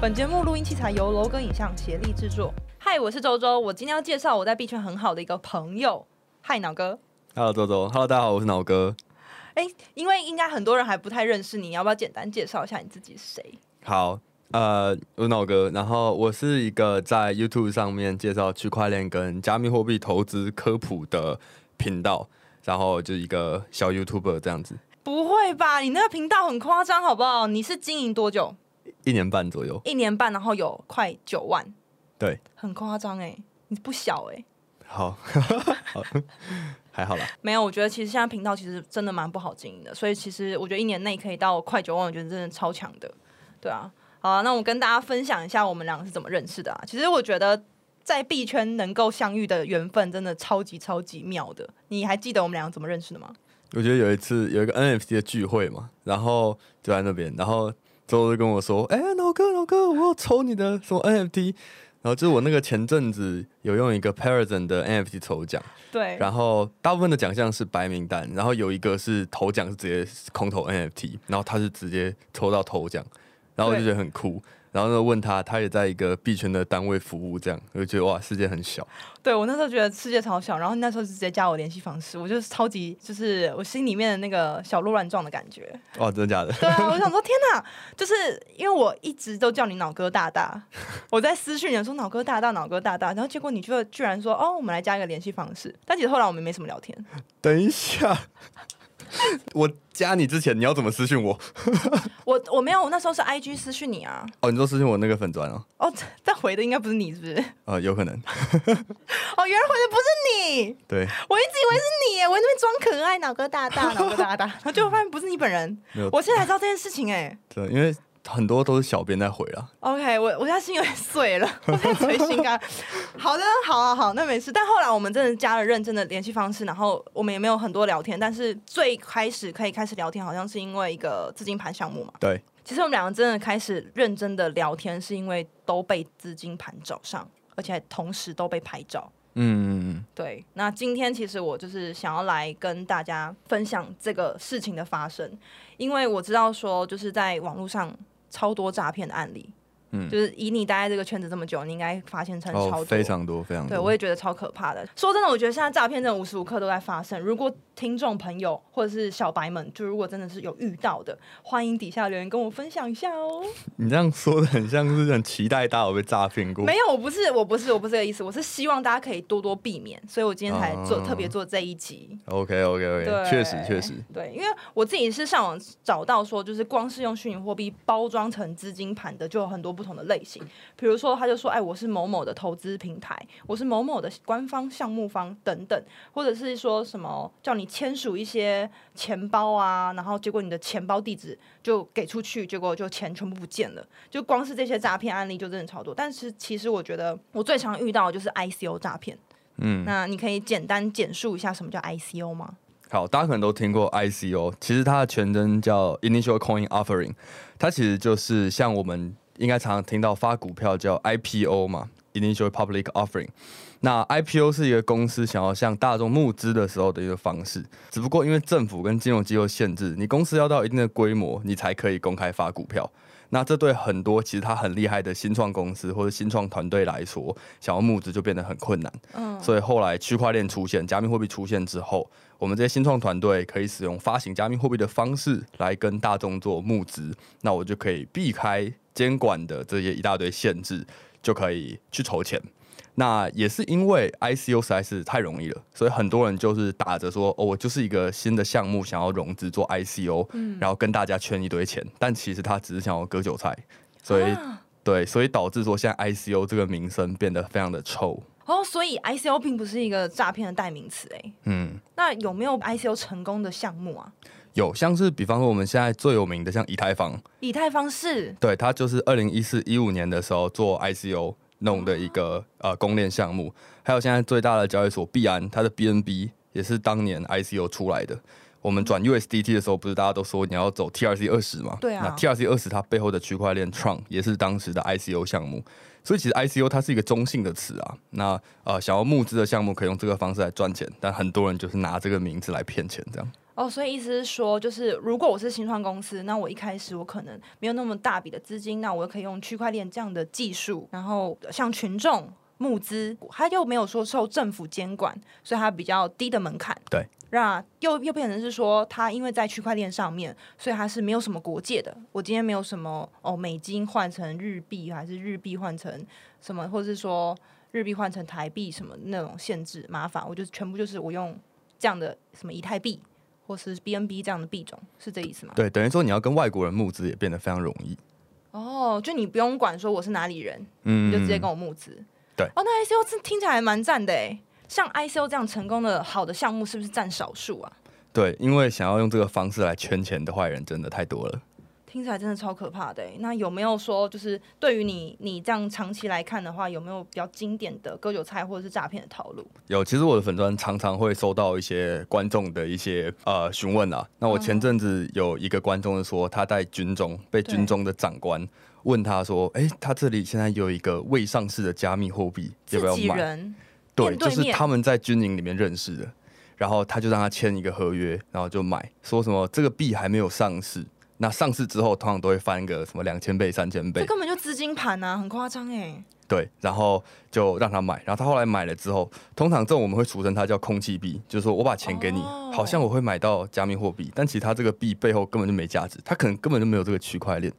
本节目录音器材由楼根影像协力制作。嗨，我是周周，我今天要介绍我在币圈很好的一个朋友。嗨，脑哥。Hello，周周。Hello，大家好，我是脑哥。哎，因为应该很多人还不太认识你，你要不要简单介绍一下你自己是谁？好，呃，我是脑哥，然后我是一个在 YouTube 上面介绍区块链跟加密货币投资科普的频道，然后就是一个小 YouTuber 这样子。不会吧？你那个频道很夸张，好不好？你是经营多久？一年半左右。一年半，然后有快九万。对，很夸张哎，你不小哎。好，好，还好啦。没有，我觉得其实现在频道其实真的蛮不好经营的，所以其实我觉得一年内可以到快九万，我觉得真的超强的。对啊，好啊，那我跟大家分享一下我们两个是怎么认识的啊。其实我觉得在币圈能够相遇的缘分真的超级超级妙的。你还记得我们两个怎么认识的吗？我觉得有一次有一个 NFT 的聚会嘛，然后就在那边，然后之后就跟我说：“哎、欸，脑哥，老哥，我要抽你的什么 NFT。”然后就是我那个前阵子有用一个 Parazon 的 NFT 抽奖，对，然后大部分的奖项是白名单，然后有一个是头奖是直接空投 NFT，然后他是直接抽到头奖，然后我就觉得很酷。然后呢，问他，他也在一个币圈的单位服务，这样我就觉得哇，世界很小。对，我那时候觉得世界超小，然后那时候就直接加我联系方式，我就是超级就是我心里面的那个小鹿乱撞的感觉。哇，真的假的？对啊，我想说天哪，就是因为我一直都叫你脑哥大大，我在私讯里说脑哥大大，脑哥大大，然后结果你就居然说哦，我们来加一个联系方式，但其实后来我们没什么聊天。等一下。我加你之前，你要怎么私讯我？我我没有，我那时候是 I G 私讯你啊。哦，你说私讯我那个粉砖哦。哦，但回的应该不是你，是不是？哦，有可能。哦，原来回的不是你。对。我一直以为是你，我在那边装可爱，脑哥大大，脑哥大大，然后结果发现不是你本人。我现在才知道这件事情，哎。对，因为。很多都是小编在回了。OK，我我现在心有点碎了，我在捶心肝。好的，好啊，好，那没事。但后来我们真的加了认真的联系方式，然后我们也没有很多聊天。但是最开始可以开始聊天，好像是因为一个资金盘项目嘛。对。其实我们两个真的开始认真的聊天，是因为都被资金盘找上，而且同时都被拍照。嗯，对。那今天其实我就是想要来跟大家分享这个事情的发生，因为我知道说就是在网络上。超多诈骗的案例。嗯，就是以你待在这个圈子这么久，你应该发现超多，哦，非常多，非常多。对，我也觉得超可怕的。说真的，我觉得现在诈骗真的无时无刻都在发生。如果听众朋友或者是小白们，就如果真的是有遇到的，欢迎底下留言跟我分享一下哦。你这样说的很像是很期待大家有被诈骗过。没有，我不是，我不是，我不是这个意思。我是希望大家可以多多避免，所以我今天才做，嗯、特别做这一集。OK，OK，OK，确实，确实。对，因为我自己是上网找到说，就是光是用虚拟货币包装成资金盘的，就有很多不同的类型。比如说，他就说：“哎，我是某某的投资平台，我是某某的官方项目方等等，或者是说什么叫你签署一些钱包啊，然后结果你的钱包地址就给出去，结果就钱全部不见了。就光是这些诈骗案例就真的超多。但是其实我觉得我最常遇到的就是 ICO 诈骗。嗯，那你可以简单简述一下什么叫 ICO 吗？好，大家可能都听过 ICO，其实它的全称叫 Initial Coin Offering，它其实就是像我们。应该常常听到发股票叫 IPO 嘛，Initial Public Offering。那 IPO 是一个公司想要向大众募资的时候的一个方式，只不过因为政府跟金融机构限制，你公司要到一定的规模，你才可以公开发股票。那这对很多其实他很厉害的新创公司或者新创团队来说，想要募资就变得很困难。嗯，所以后来区块链出现，加密货币出现之后，我们这些新创团队可以使用发行加密货币的方式来跟大众做募资，那我就可以避开。监管的这些一大堆限制，就可以去筹钱。那也是因为 ICO 实在是太容易了，所以很多人就是打着说：“哦，我就是一个新的项目，想要融资做 ICO，嗯，然后跟大家圈一堆钱。”但其实他只是想要割韭菜，所以、啊、对，所以导致说现在 ICO 这个名声变得非常的臭。哦，所以 ICO 并不是一个诈骗的代名词，哎，嗯，那有没有 ICO 成功的项目啊？有，像是比方说我们现在最有名的，像以太坊。以太坊是，对，它就是二零一四一五年的时候做 ICO 弄的一个呃公链项目。还有现在最大的交易所币安，它的 BNB 也是当年 ICO 出来的。我们转 USDT 的时候，不是大家都说你要走 TRC 二十吗？对啊。那 TRC 二十它背后的区块链 Tron 也是当时的 ICO 项目。所以其实 ICO 它是一个中性的词啊。那呃，想要募资的项目可以用这个方式来赚钱，但很多人就是拿这个名字来骗钱，这样。哦，所以意思是说，就是如果我是新创公司，那我一开始我可能没有那么大笔的资金，那我可以用区块链这样的技术，然后向群众募资，它又没有说受政府监管，所以它比较低的门槛。对，那又又变成是说，它因为在区块链上面，所以它是没有什么国界的。我今天没有什么哦，美金换成日币，还是日币换成什么，或者是说日币换成台币什么那种限制麻烦，我就全部就是我用这样的什么以太币。或是 BNB 这样的币种是这意思吗？对，等于说你要跟外国人募资也变得非常容易。哦，就你不用管说我是哪里人，嗯，你就直接跟我募资。对，哦，那 ICO 这听起来还蛮赞的诶。像 ICO 这样成功的好的项目，是不是占少数啊？对，因为想要用这个方式来圈钱的坏人真的太多了。听起来真的超可怕的。那有没有说，就是对于你你这样长期来看的话，有没有比较经典的割韭菜或者是诈骗的套路？有，其实我的粉砖常常会收到一些观众的一些呃询问啊。那我前阵子有一个观众说，他在军中被军中的长官问他说：“哎、欸，他这里现在有一个未上市的加密货币，要不要买？”人对，就是他们在军营里面认识的，然后他就让他签一个合约，然后就买，说什么这个币还没有上市。那上市之后，通常都会翻个什么两千倍、三千倍，这根本就资金盘啊，很夸张哎。对，然后就让他买，然后他后来买了之后，通常这种我们会俗称它叫空气币，就是说我把钱给你，哦、好像我会买到加密货币，但其实它这个币背后根本就没价值，它可能根本就没有这个区块链，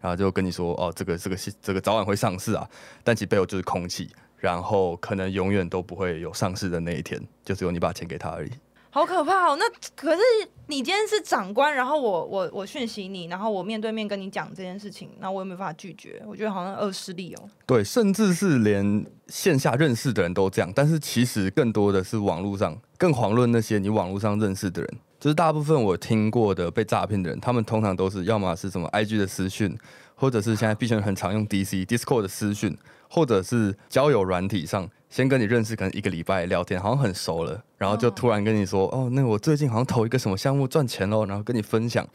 然后就跟你说哦，这个这个这个早晚会上市啊，但其实背后就是空气，然后可能永远都不会有上市的那一天，就只有你把钱给他而已。好可怕哦！那可是你今天是长官，然后我我我讯息你，然后我面对面跟你讲这件事情，那我有没有办法拒绝？我觉得好像恶势力哦。对，甚至是连线下认识的人都这样，但是其实更多的是网络上，更遑论那些你网络上认识的人，就是大部分我听过的被诈骗的人，他们通常都是要么是什么 IG 的私讯，或者是现在币圈很常用 DC Discord 的私讯，或者是交友软体上。先跟你认识，可能一个礼拜聊天，好像很熟了，然后就突然跟你说，哦，哦，那我最近好像投一个什么项目赚钱喽，然后跟你分享，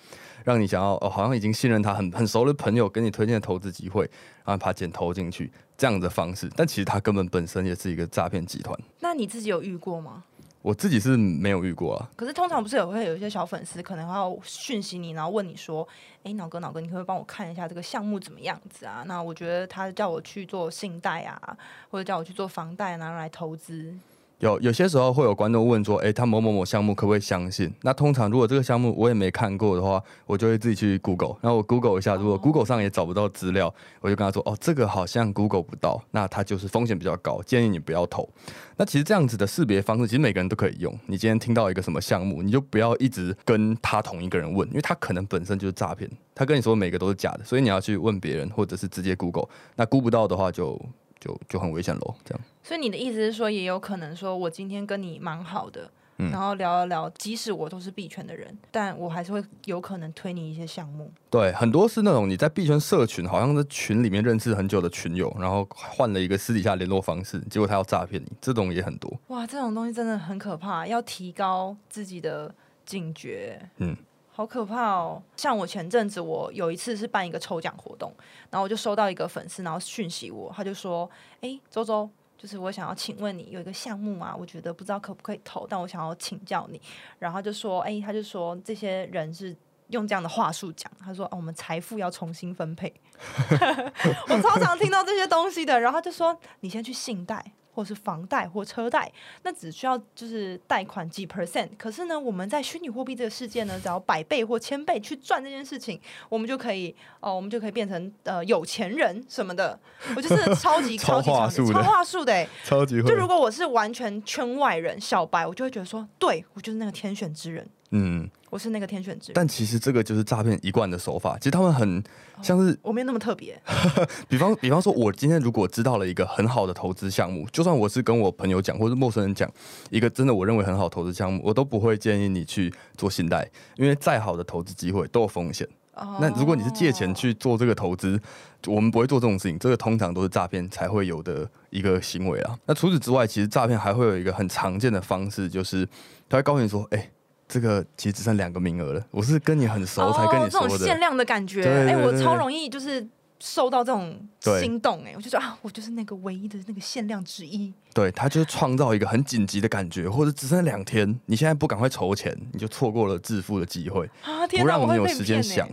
让你想要，哦，好像已经信任他很很熟的朋友，跟你推荐的投资机会，然后把钱投进去，这样的方式，但其实他根本本身也是一个诈骗集团。那你自己有遇过吗？我自己是没有遇过啊，可是通常不是也会有一些小粉丝可能要讯息你，然后问你说：“哎、欸，脑哥，脑哥，你可不可以帮我看一下这个项目怎么样子啊？”那我觉得他叫我去做信贷啊，或者叫我去做房贷，拿来投资。有有些时候会有观众问说，哎、欸，他某某某项目可不可以相信？那通常如果这个项目我也没看过的话，我就会自己去 Google，然后我 Google 一下，如果 Google 上也找不到资料，我就跟他说，哦，这个好像 Google 不到，那它就是风险比较高，建议你不要投。那其实这样子的识别方式，其实每个人都可以用。你今天听到一个什么项目，你就不要一直跟他同一个人问，因为他可能本身就是诈骗，他跟你说每个都是假的，所以你要去问别人，或者是直接 Google。那估不到的话就，就就就很危险喽，这样。所以你的意思是说，也有可能说我今天跟你蛮好的，嗯，然后聊一聊，即使我都是币圈的人，但我还是会有可能推你一些项目。对，很多是那种你在币圈社群，好像是群里面认识很久的群友，然后换了一个私底下联络方式，结果他要诈骗你，这种也很多。哇，这种东西真的很可怕，要提高自己的警觉。嗯。好可怕哦！像我前阵子，我有一次是办一个抽奖活动，然后我就收到一个粉丝，然后讯息我，他就说：“哎，周周，就是我想要请问你有一个项目啊，我觉得不知道可不可以投，但我想要请教你。”然后就说：“哎，他就说这些人是用这样的话术讲，他说：‘哦，我们财富要重新分配。’我超常听到这些东西的，然后就说：‘你先去信贷。’”或是房贷或车贷，那只需要就是贷款几 percent。可是呢，我们在虚拟货币这个世界呢，只要百倍或千倍去赚这件事情，我们就可以哦，我们就可以变成呃有钱人什么的。我就是 超级超级超级超话术的，超级会。就如果我是完全圈外人小白，我就会觉得说，对我就是那个天选之人。嗯。我是那个天选之人，但其实这个就是诈骗一贯的手法。其实他们很像是、哦、我没有那么特别。比方，比方说，我今天如果知道了一个很好的投资项目，就算我是跟我朋友讲，或是陌生人讲一个真的我认为很好投资项目，我都不会建议你去做信贷，因为再好的投资机会都有风险。哦、那如果你是借钱去做这个投资，我们不会做这种事情。这个通常都是诈骗才会有的一个行为啊。那除此之外，其实诈骗还会有一个很常见的方式，就是他会告诉你说：“哎、欸。”这个其实只剩两个名额了，我是跟你很熟才跟你说的。哦、这种限量的感觉，哎、欸，我超容易就是受到这种心动哎、欸，我就说啊，我就是那个唯一的那个限量之一。对，他就是创造一个很紧急的感觉，或者只剩两天，你现在不赶快筹钱，你就错过了致富的机会，啊、不让你有时间想。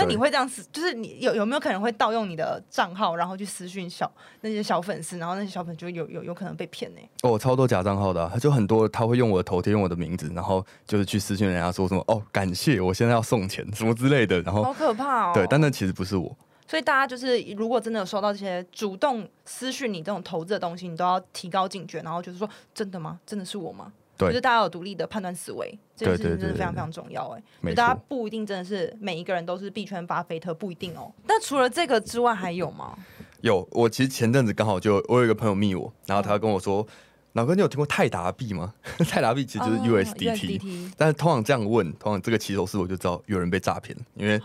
那你会这样子，就是你有有没有可能会盗用你的账号，然后去私讯小那些小粉丝，然后那些小粉丝就有有有可能被骗呢？哦，超多假账号的、啊，他就很多，他会用我的头贴，用我的名字，然后就是去私讯人家说什么哦，感谢我现在要送钱什么之类的，然后好可怕哦。对，但那其实不是我。所以大家就是如果真的有收到这些主动私讯你这种投资的东西，你都要提高警觉，然后就是说真的吗？真的是我吗？对，就是大家有独立的判断思维，这件事情真的非常非常重要哎。就大家不一定真的是每一个人都是币圈巴菲特，不一定哦。但除了这个之外，还有吗？有，我其实前阵子刚好就我有一个朋友密我，然后他跟我说：“老、嗯、哥，你有听过泰达币吗？” 泰达币其实就是 USDT，、但是通常这样问，通常这个起手式我就知道有人被诈骗，因为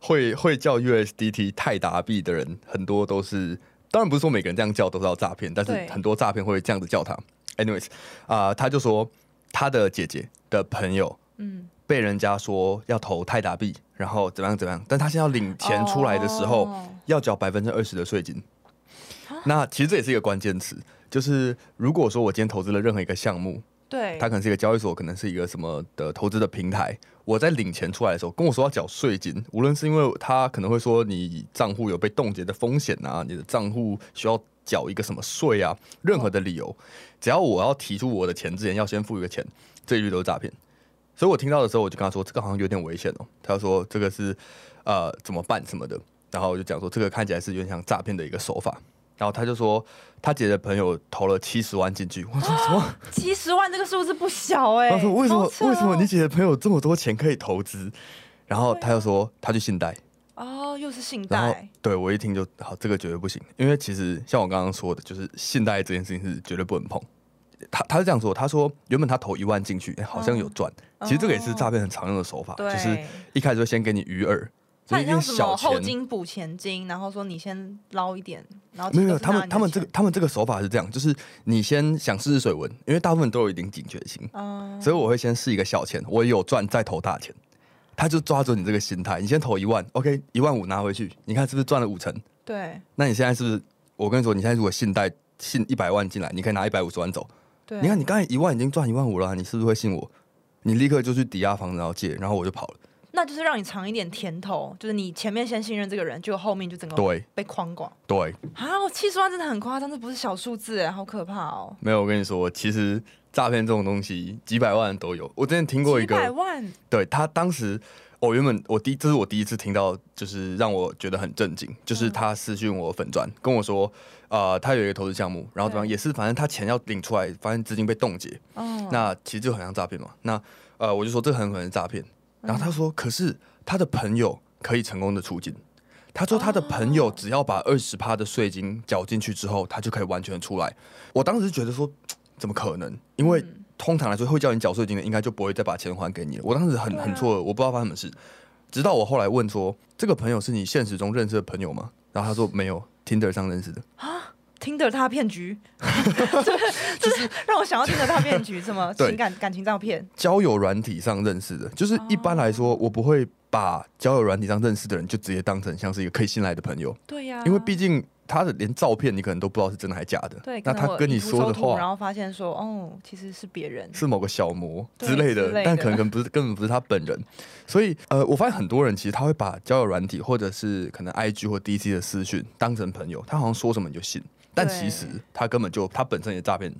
会会叫 USDT 泰达币的人很多都是，当然不是说每个人这样叫都是要诈骗，但是很多诈骗会这样子叫他。Anyways，啊、呃，他就说他的姐姐的朋友，嗯，被人家说要投泰达币，然后怎么样怎么样，但他现在要领钱出来的时候，哦、要缴百分之二十的税金。那其实这也是一个关键词，就是如果说我今天投资了任何一个项目，对，他可能是一个交易所，可能是一个什么的投资的平台，我在领钱出来的时候跟我说要缴税金，无论是因为他可能会说你账户有被冻结的风险啊，你的账户需要。缴一个什么税啊？任何的理由，只要我要提出我的钱之前要先付一个钱，这一律都是诈骗。所以我听到的时候，我就跟他说：“这个好像有点危险哦。”他说：“这个是呃怎么办什么的。”然后我就讲说：“这个看起来是有点像诈骗的一个手法。”然后他就说：“他姐的朋友投了七十万进去。”我说：“ 什么？七十万这个数字不小哎、欸！”他说：“为什么？为什么你姐的朋友这么多钱可以投资？”然后他又说：“他去信贷。”哦，又是信贷。对，我一听就好，这个绝对不行，因为其实像我刚刚说的，就是信贷这件事情是绝对不能碰。他他是这样说，他说原本他投一万进去，欸，好像有赚，嗯。其实这个也是诈骗很常用的手法，哦，就是一开始就先给你余额，像像什么后金补前金，然后说你先捞一点，然后没有没有，他们他们这个他们这个手法是这样，就是你先想试试水温，因为大部分都有一定警觉性，嗯，所以我会先试一个小钱，我有赚再投大钱。他就抓住你这个心态，你先投一万，OK，一万五拿回去，你看是不是赚了五成？对。那你现在是不是？我跟你说，你现在如果信贷信一百万进来，你可以拿一百五十万走。对。你看你刚才一万已经赚一万五了，你是不是会信我？你立刻就去抵押房子然后借，然后我就跑了。那就是让你尝一点甜头，就是你前面先信任这个人，结果后面就整个对被框广。对。啊，七十万真的很夸张，这不是小数字哎，好可怕哦。没有，我跟你说，其实诈骗这种东西几百万都有。我之前听过一个，几百万。对他当时。我、哦、原本我第这是我第一次听到，就是让我觉得很震惊，就是他私讯我粉钻跟我说，呃，他有一个投资项目，然后怎么样也是，反正他钱要领出来，发现资金被冻结，哦，那其实就很像诈骗嘛。那呃，我就说这很可能是诈骗，然后他说，可是他的朋友可以成功的出境，他说他的朋友只要把二十趴的税金缴进去之后，他就可以完全出来。我当时觉得说，怎么可能？因为通常来说，会叫你缴税金的，应该就不会再把钱还给你了。我当时很很错愕，我不知道发生什么事。直到我后来问说：“这个朋友是你现实中认识的朋友吗？”然后他说：“没有，Tinder 上认识的。”啊，Tinder 大骗局，就是让我想要 Tinder 大骗局，什么 情感感情照片？交友软体上认识的，就是一般来说，我不会把交友软体上认识的人就直接当成像是一个可以信赖的朋友。对呀，因为毕竟。他的连照片你可能都不知道是真的还是假的。对，那他跟你说的话，然后发现说，哦，其实是别人，是某个小模之类的，但可能可能不是，根本不是他本人。所以，呃，我发现很多人其实他会把交友软体或者是可能 IG 或 DC 的私讯当成朋友，他好像说什么你就信，但其实他根本就他本身也诈骗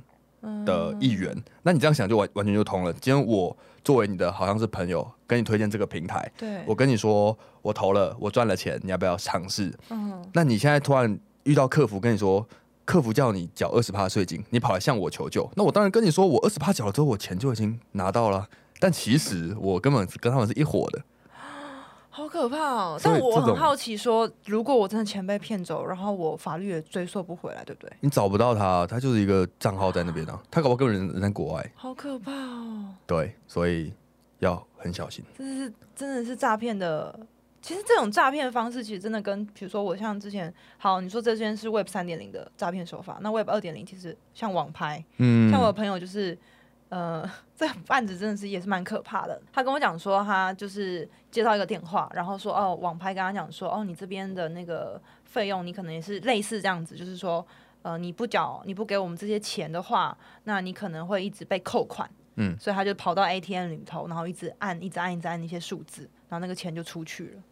的一员。嗯。那你这样想就完完全就通了。今天我作为你的好像是朋友，跟你推荐这个平台，对，我跟你说我投了，我赚了钱，你要不要尝试？嗯，那你现在突然。遇到客服跟你说，客服叫你缴二十趴税金，你跑来向我求救，那我当然跟你说，我二十趴缴了之后，我钱就已经拿到了。但其实我根本跟他们是一伙的，好可怕哦！但我很好奇说，说如果我真的钱被骗走，然后我法律也追溯不回来，对不对？你找不到他，他就是一个账号在那边啊，他搞不好根本人人在国外，好可怕哦！对，所以要很小心。这是真的是诈骗的。其实这种诈骗方式，其实真的跟，比如说我像之前，好，你说这件是 Web 三点零的诈骗手法，那 Web 二点零其实像网拍，嗯，像我的朋友就是，呃，这案子真的是也是蛮可怕的。他跟我讲说，他就是接到一个电话，然后说，哦，网拍跟他讲说，哦，你这边的那个费用，你可能也是类似这样子，就是说，呃，你不缴，你不给我们这些钱的话，那你可能会一直被扣款。嗯，所以他就跑到 ATM 里头，然后一直按，一直按，一直按那些数字，然后那个钱就出去了。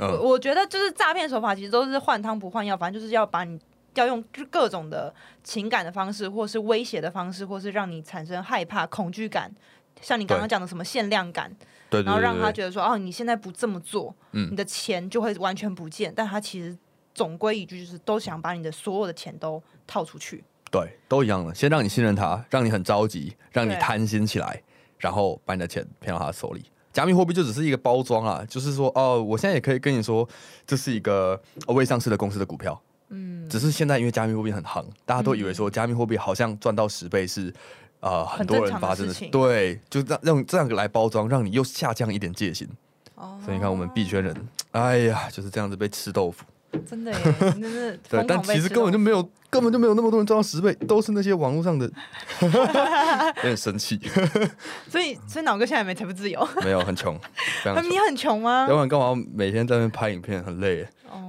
嗯、我我觉得就是诈骗手法，其实都是换汤不换药，反正就是要把你要用各种的情感的方式，或是威胁的方式，或是让你产生害怕、恐惧感，像你刚刚讲的什么限量感，对，然后让他觉得说，哦，你现在不这么做，嗯，你的钱就会完全不见。但他其实总归一句，就是都想把你的所有的钱都套出去。对，都一样的，先让你信任他，让你很着急，让你贪心起来，然后把你的钱骗到他手里。加密货币就只是一个包装啊，就是说，哦，我现在也可以跟你说，这是一个未上市的公司的股票，嗯，只是现在因为加密货币很夯，大家都以为说加密货币好像赚到十倍是，呃，很多人发生的，的对，就这样用这样来包装，让你又下降一点戒心。哦，所以你看我们币圈人，哎呀，就是这样子被吃豆腐。真的耶，真是 对，但其实根本就没有，根本就没有那么多人赚到十倍，都是那些网络上的，有点生气。所以，所以脑哥现在没财富自由，没有很 穷，你很穷吗？要不然干嘛每天在那边拍影片，很累。哦。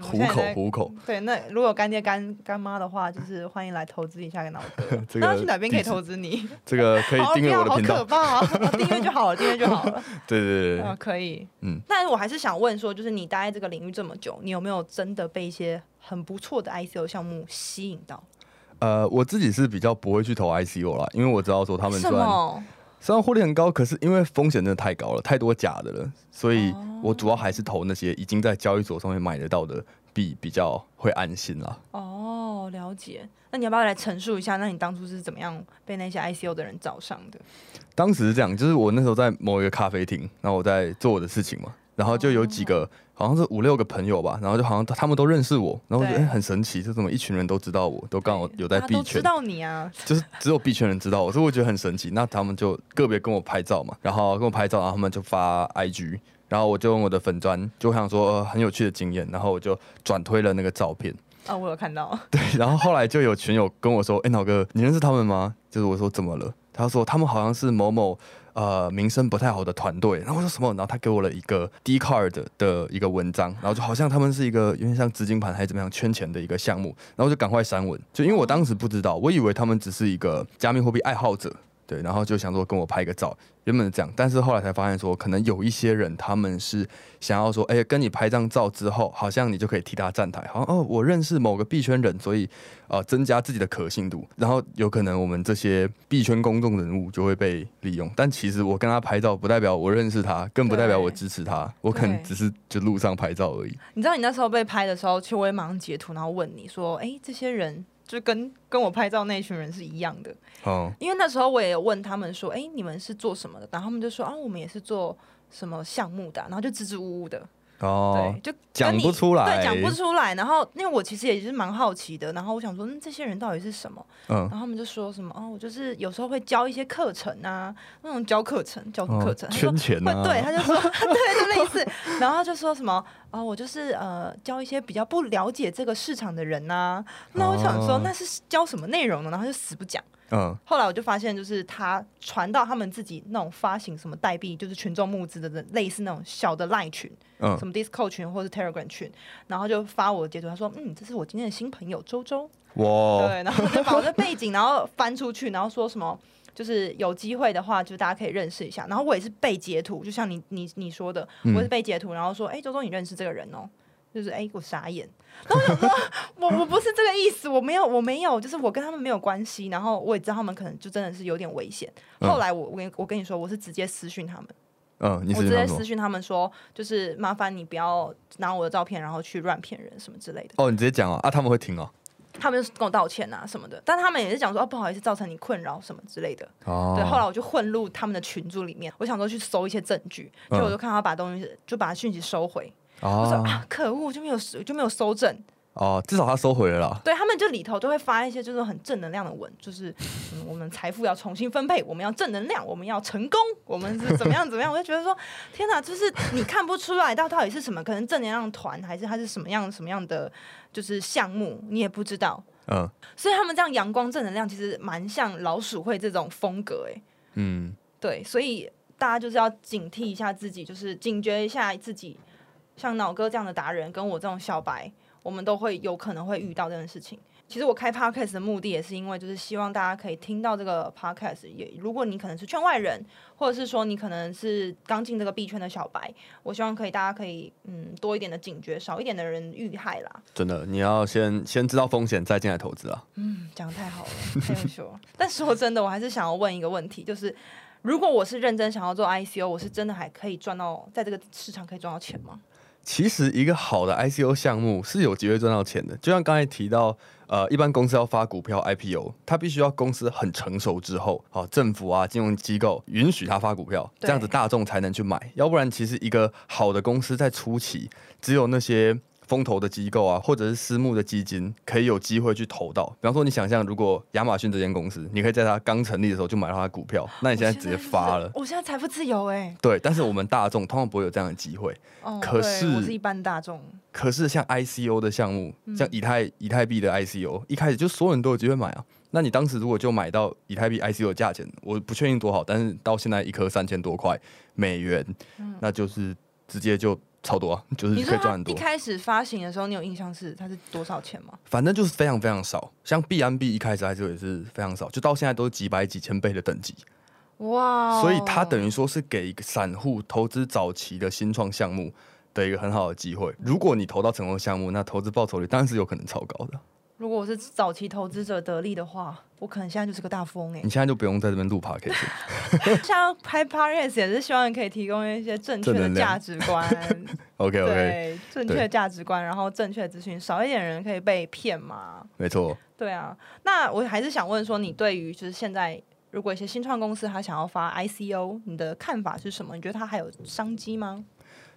糊口糊口，对，那如果干爹干干妈的话，就是欢迎来投资一下给脑哥。那要 去哪边可以投资你？这个可以订阅我的频道。好可怕啊！订阅就好了，订阅就好了。对对对，可以。嗯，但是我还是想问说，就是你待在这个领域这么久，你有没有真的被一些很不错的 ICO 项目吸引到？呃，我自己是比较不会去投 ICO 啦，因为我知道说他们虽然虽然获利很高，可是因为风险真的太高了，太多假的了，所以我主要还是投那些已经在交易所上面买得到的币，比较会安心啦。哦，了解。那你要不要来陈述一下？那你当初是怎么样被那些 ICO 的人找上的？当时是这样，就是我那时候在某一个咖啡厅，然后我在做我的事情嘛，然后就有几个。好像是五六个朋友吧，然后就好像他们都认识我，然后我觉得、欸、很神奇，就怎么一群人都知道我，都刚好有在币圈，知道你啊，就是只有币圈人知道我，所以我觉得很神奇。那他们就个别跟我拍照嘛，然后跟我拍照，然后他们就发 IG，然后我就用我的粉砖，就想说、呃、很有趣的经验，然后我就转推了那个照片。啊、哦，我有看到。对，然后后来就有群友跟我说：“哎、欸，脑哥，你认识他们吗？”就是我说怎么了？他说他们好像是某某。呃，名声不太好的团队，然后我说什么？然后他给我了一个 Dcard 的一个文章，然后就好像他们是一个有点像资金盘还是怎么样圈钱的一个项目，然后就赶快删文，就因为我当时不知道，我以为他们只是一个加密货币爱好者。对，然后就想说跟我拍个照，原本是这样，但是后来才发现说，可能有一些人他们是想要说，哎，跟你拍张照之后，好像你就可以替他站台，好像哦，我认识某个币圈人，所以呃，增加自己的可信度，然后有可能我们这些币圈公众人物就会被利用。但其实我跟他拍照，不代表我认识他，更不代表我支持他，我可能只是就路上拍照而已。你知道你那时候被拍的时候，其实我也马上截图，然后问你说，哎，这些人。就跟跟我拍照那群人是一样的，哦，因为那时候我也有问他们说，哎，你们是做什么的？然后他们就说，啊，我们也是做什么项目的，然后就支支吾吾的。哦，对，就讲不出来，对，讲不出来。然后，因为我其实也是蛮好奇的。然后我想说，嗯，这些人到底是什么？嗯，然后他们就说什么，哦，我就是有时候会教一些课程啊，那种教课程、教课程，圈钱啊。对，他就说，对，就类似。然后就说什么，哦，我就是呃，教一些比较不了解这个市场的人呐。那我想说，那是教什么内容呢？然后就死不讲。嗯，后来我就发现，就是他传到他们自己那种发行什么代币，就是群众募资的类似那种小的赖群，嗯，什么 Discord 群或是 Telegram 群，然后就发我的截图，他说，嗯，这是我今天的新朋友周周，哇，对，然后就把我的背景然后翻出去，然后说什么，就是有机会的话，就大家可以认识一下，然后我也是被截图，就像你你你说的，我是被截图，然后说，哎，周周你认识这个人哦。就是哎、欸，我傻眼，然后我想说，我我不是这个意思，我没有，我没有，就是我跟他们没有关系。然后我也知道他们可能就真的是有点危险。嗯、后来我我跟我跟你说，我是直接私讯他们，嗯，我直接私讯他们说，就是麻烦你不要拿我的照片，然后去乱骗人什么之类的。哦，你直接讲哦，啊，他们会听哦。他们就跟我道歉啊什么的，但他们也是讲说，哦，不好意思，造成你困扰什么之类的。哦。对，后来我就混入他们的群组里面，我想说去搜一些证据，结果我就看到他把东西就把讯息收回。哦、我说啊，可恶，就没有就没有收证哦，至少他收回了啦。对，他们就里头都会发一些就是很正能量的文，就是、嗯、我们财富要重新分配，我们要正能量，我们要成功，我们是怎么样怎么样。我就觉得说，天哪，就是你看不出来到到底是什么，可能正能量团还是他是什么样什么样的就是项目，你也不知道。嗯，所以他们这样阳光正能量，其实蛮像老鼠会这种风格哎。嗯，对，所以大家就是要警惕一下自己，就是警觉一下自己。像脑哥这样的达人，跟我这种小白，我们都会有可能会遇到这件事情。其实我开 podcast 的目的也是因为，就是希望大家可以听到这个 podcast。也如果你可能是圈外人，或者是说你可能是刚进这个币圈的小白，我希望可以大家可以嗯多一点的警觉，少一点的人遇害啦。真的，你要先先知道风险，再进来投资啊。嗯，讲得太好了，太优秀了。但说真的，我还是想要问一个问题，就是如果我是认真想要做 ICO，我是真的还可以赚到在这个市场可以赚到钱吗？其实一个好的 ICO 项目是有机会赚到钱的，就像刚才提到，呃，一般公司要发股票 IPO，它必须要公司很成熟之后，好，政府啊、金融机构允许它发股票，这样子大众才能去买，要不然其实一个好的公司在初期只有那些。风投的机构啊，或者是私募的基金，可以有机会去投到。比方说，你想象如果亚马逊这间公司，你可以在它刚成立的时候就买到它的股票，那你现在直接发了。我现在财富自由哎。对，但是我们大众通常不会有这样的机会。哦，可是我是一般大众。可是像 ICO 的项目，像以太以太币的 ICO，一开始就所有人都有机会买啊。那你当时如果就买到以太币 ICO 的价钱，我不确定多好，但是到现在一颗三千多块美元，那就是直接就。超多，就是可以赚很多。一开始发行的时候，你有印象是它是多少钱吗？反正就是非常非常少，像 B M B 一开始还是也是非常少，就到现在都是几百几千倍的等级。哇！所以它等于说是给一个散户投资早期的新创项目的一个很好的机会。如果你投到成功的项目，那投资报酬率当然是有可能超高的。如果我是早期投资者得利的话，我可能现在就是个大富翁哎、欸！你现在就不用在这边录 podcast，像拍 podcast 也是希望可以提供一些正确的价值观。OK OK，对，正确的价值观，然后正确的资讯，少一点人可以被骗嘛？没错。对啊，那我还是想问说，你对于就是现在如果一些新创公司他想要发 ICO，你的看法是什么？你觉得它还有商机吗？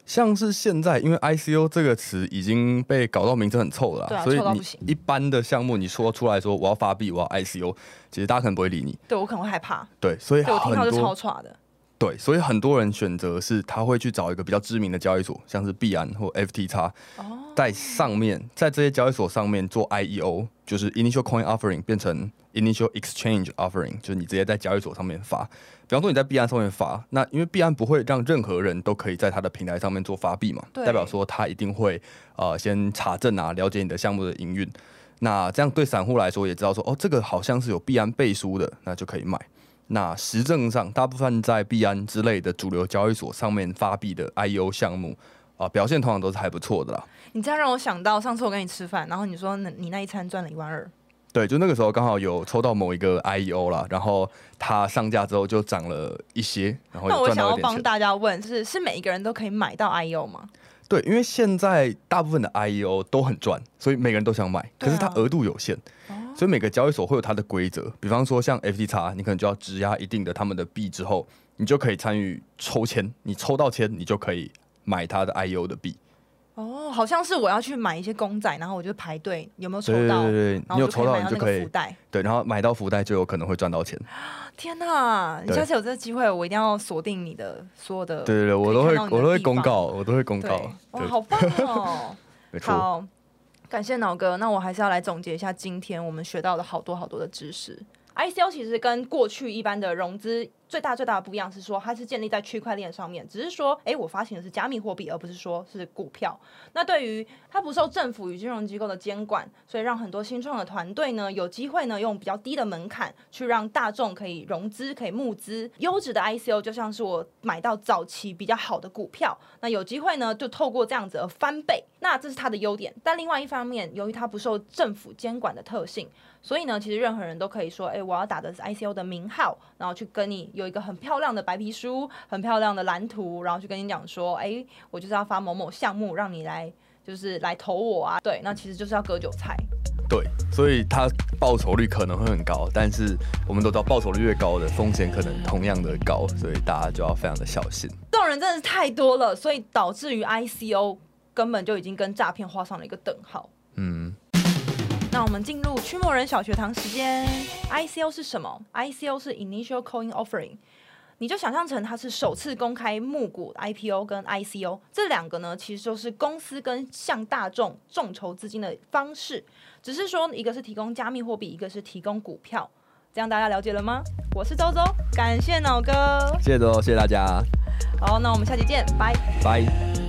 像是现在，因为 ICO 这个词已经被搞到名声很臭了，啊，所以你一般的项目你说出来说我要发币，我要 ICO，其实大家可能不会理你。对，我可能会害怕。对，所以很多，我听到就超差的。对，所以很多人选择是他会去找一个比较知名的交易所，像是币安或 FTX，在上面，在这些交易所上面做 IEO，就是 Initial Coin Offering 变成 Initial Exchange Offering，就是你直接在交易所上面发。比方说你在币安上面发，那因为币安不会让任何人都可以在他的平台上面做发币嘛，代表说他一定会呃先查证啊，了解你的项目的营运。那这样对散户来说也知道说，哦，这个好像是有币安背书的，那就可以买。那实证上，大部分在币安之类的主流交易所上面发币的 IEO 项目啊、呃，表现通常都是还不错的啦。你这样让我想到上次我跟你吃饭，然后你说你那一餐赚了一万二。对，就那个时候刚好有抽到某一个 IEO 啦，然后它上架之后就涨了一些，然后那我想要帮大家问，是是每一个人都可以买到 IEO 吗？对，因为现在大部分的 IEO 都很赚，所以每个人都想买，可是它额度有限，啊、所以每个交易所会有它的规则。比方说像 FTX，你可能就要质押一定的他们的币之后，你就可以参与抽签，你抽到签，你就可以买它的 IEO 的币。哦，好像是我要去买一些公仔，然后我就排队，有没有抽到？对对对，你有抽到你就可以福袋。对，然后买到福袋就有可能会赚到钱。天哪！你下次有这个机会，我一定要锁定你的所有的。对对对，我都会我都会公告，我都会公告。哇，好棒哦！好，感谢脑哥。那我还是要来总结一下今天我们学到的好多好多的知识。ICO 其实跟过去一般的融资。最大最大的不一样是说，它是建立在区块链上面，只是说，哎，我发行的是加密货币，而不是说是股票。那对于它不受政府与金融机构的监管，所以让很多新创的团队呢，有机会呢，用比较低的门槛去让大众可以融资、可以募资。优质的 ICO 就像是我买到早期比较好的股票，那有机会呢，就透过这样子而翻倍。那这是它的优点。但另外一方面，由于它不受政府监管的特性，所以呢，其实任何人都可以说，哎，我要打的是 ICO 的名号，然后去跟你。有一个很漂亮的白皮书，很漂亮的蓝图，然后去跟你讲说，哎、欸，我就是要发某某项目，让你来，就是来投我啊。对，那其实就是要割韭菜。对，所以它报酬率可能会很高，但是我们都知道，报酬率越高的风险可能同样的高，所以大家就要非常的小心。这种人真的是太多了，所以导致于 ICO 根本就已经跟诈骗画上了一个等号。嗯。那我们进入驱魔人小学堂时间。ICO 是什么？ICO 是 Initial Coin Offering，你就想象成它是首次公开募股 IPO 跟 ICO 这两个呢，其实就是公司跟向大众众筹资金的方式，只是说一个是提供加密货币，一个是提供股票。这样大家了解了吗？我是周周，感谢脑哥，谢谢周周，谢谢大家。好，那我们下期见，拜拜。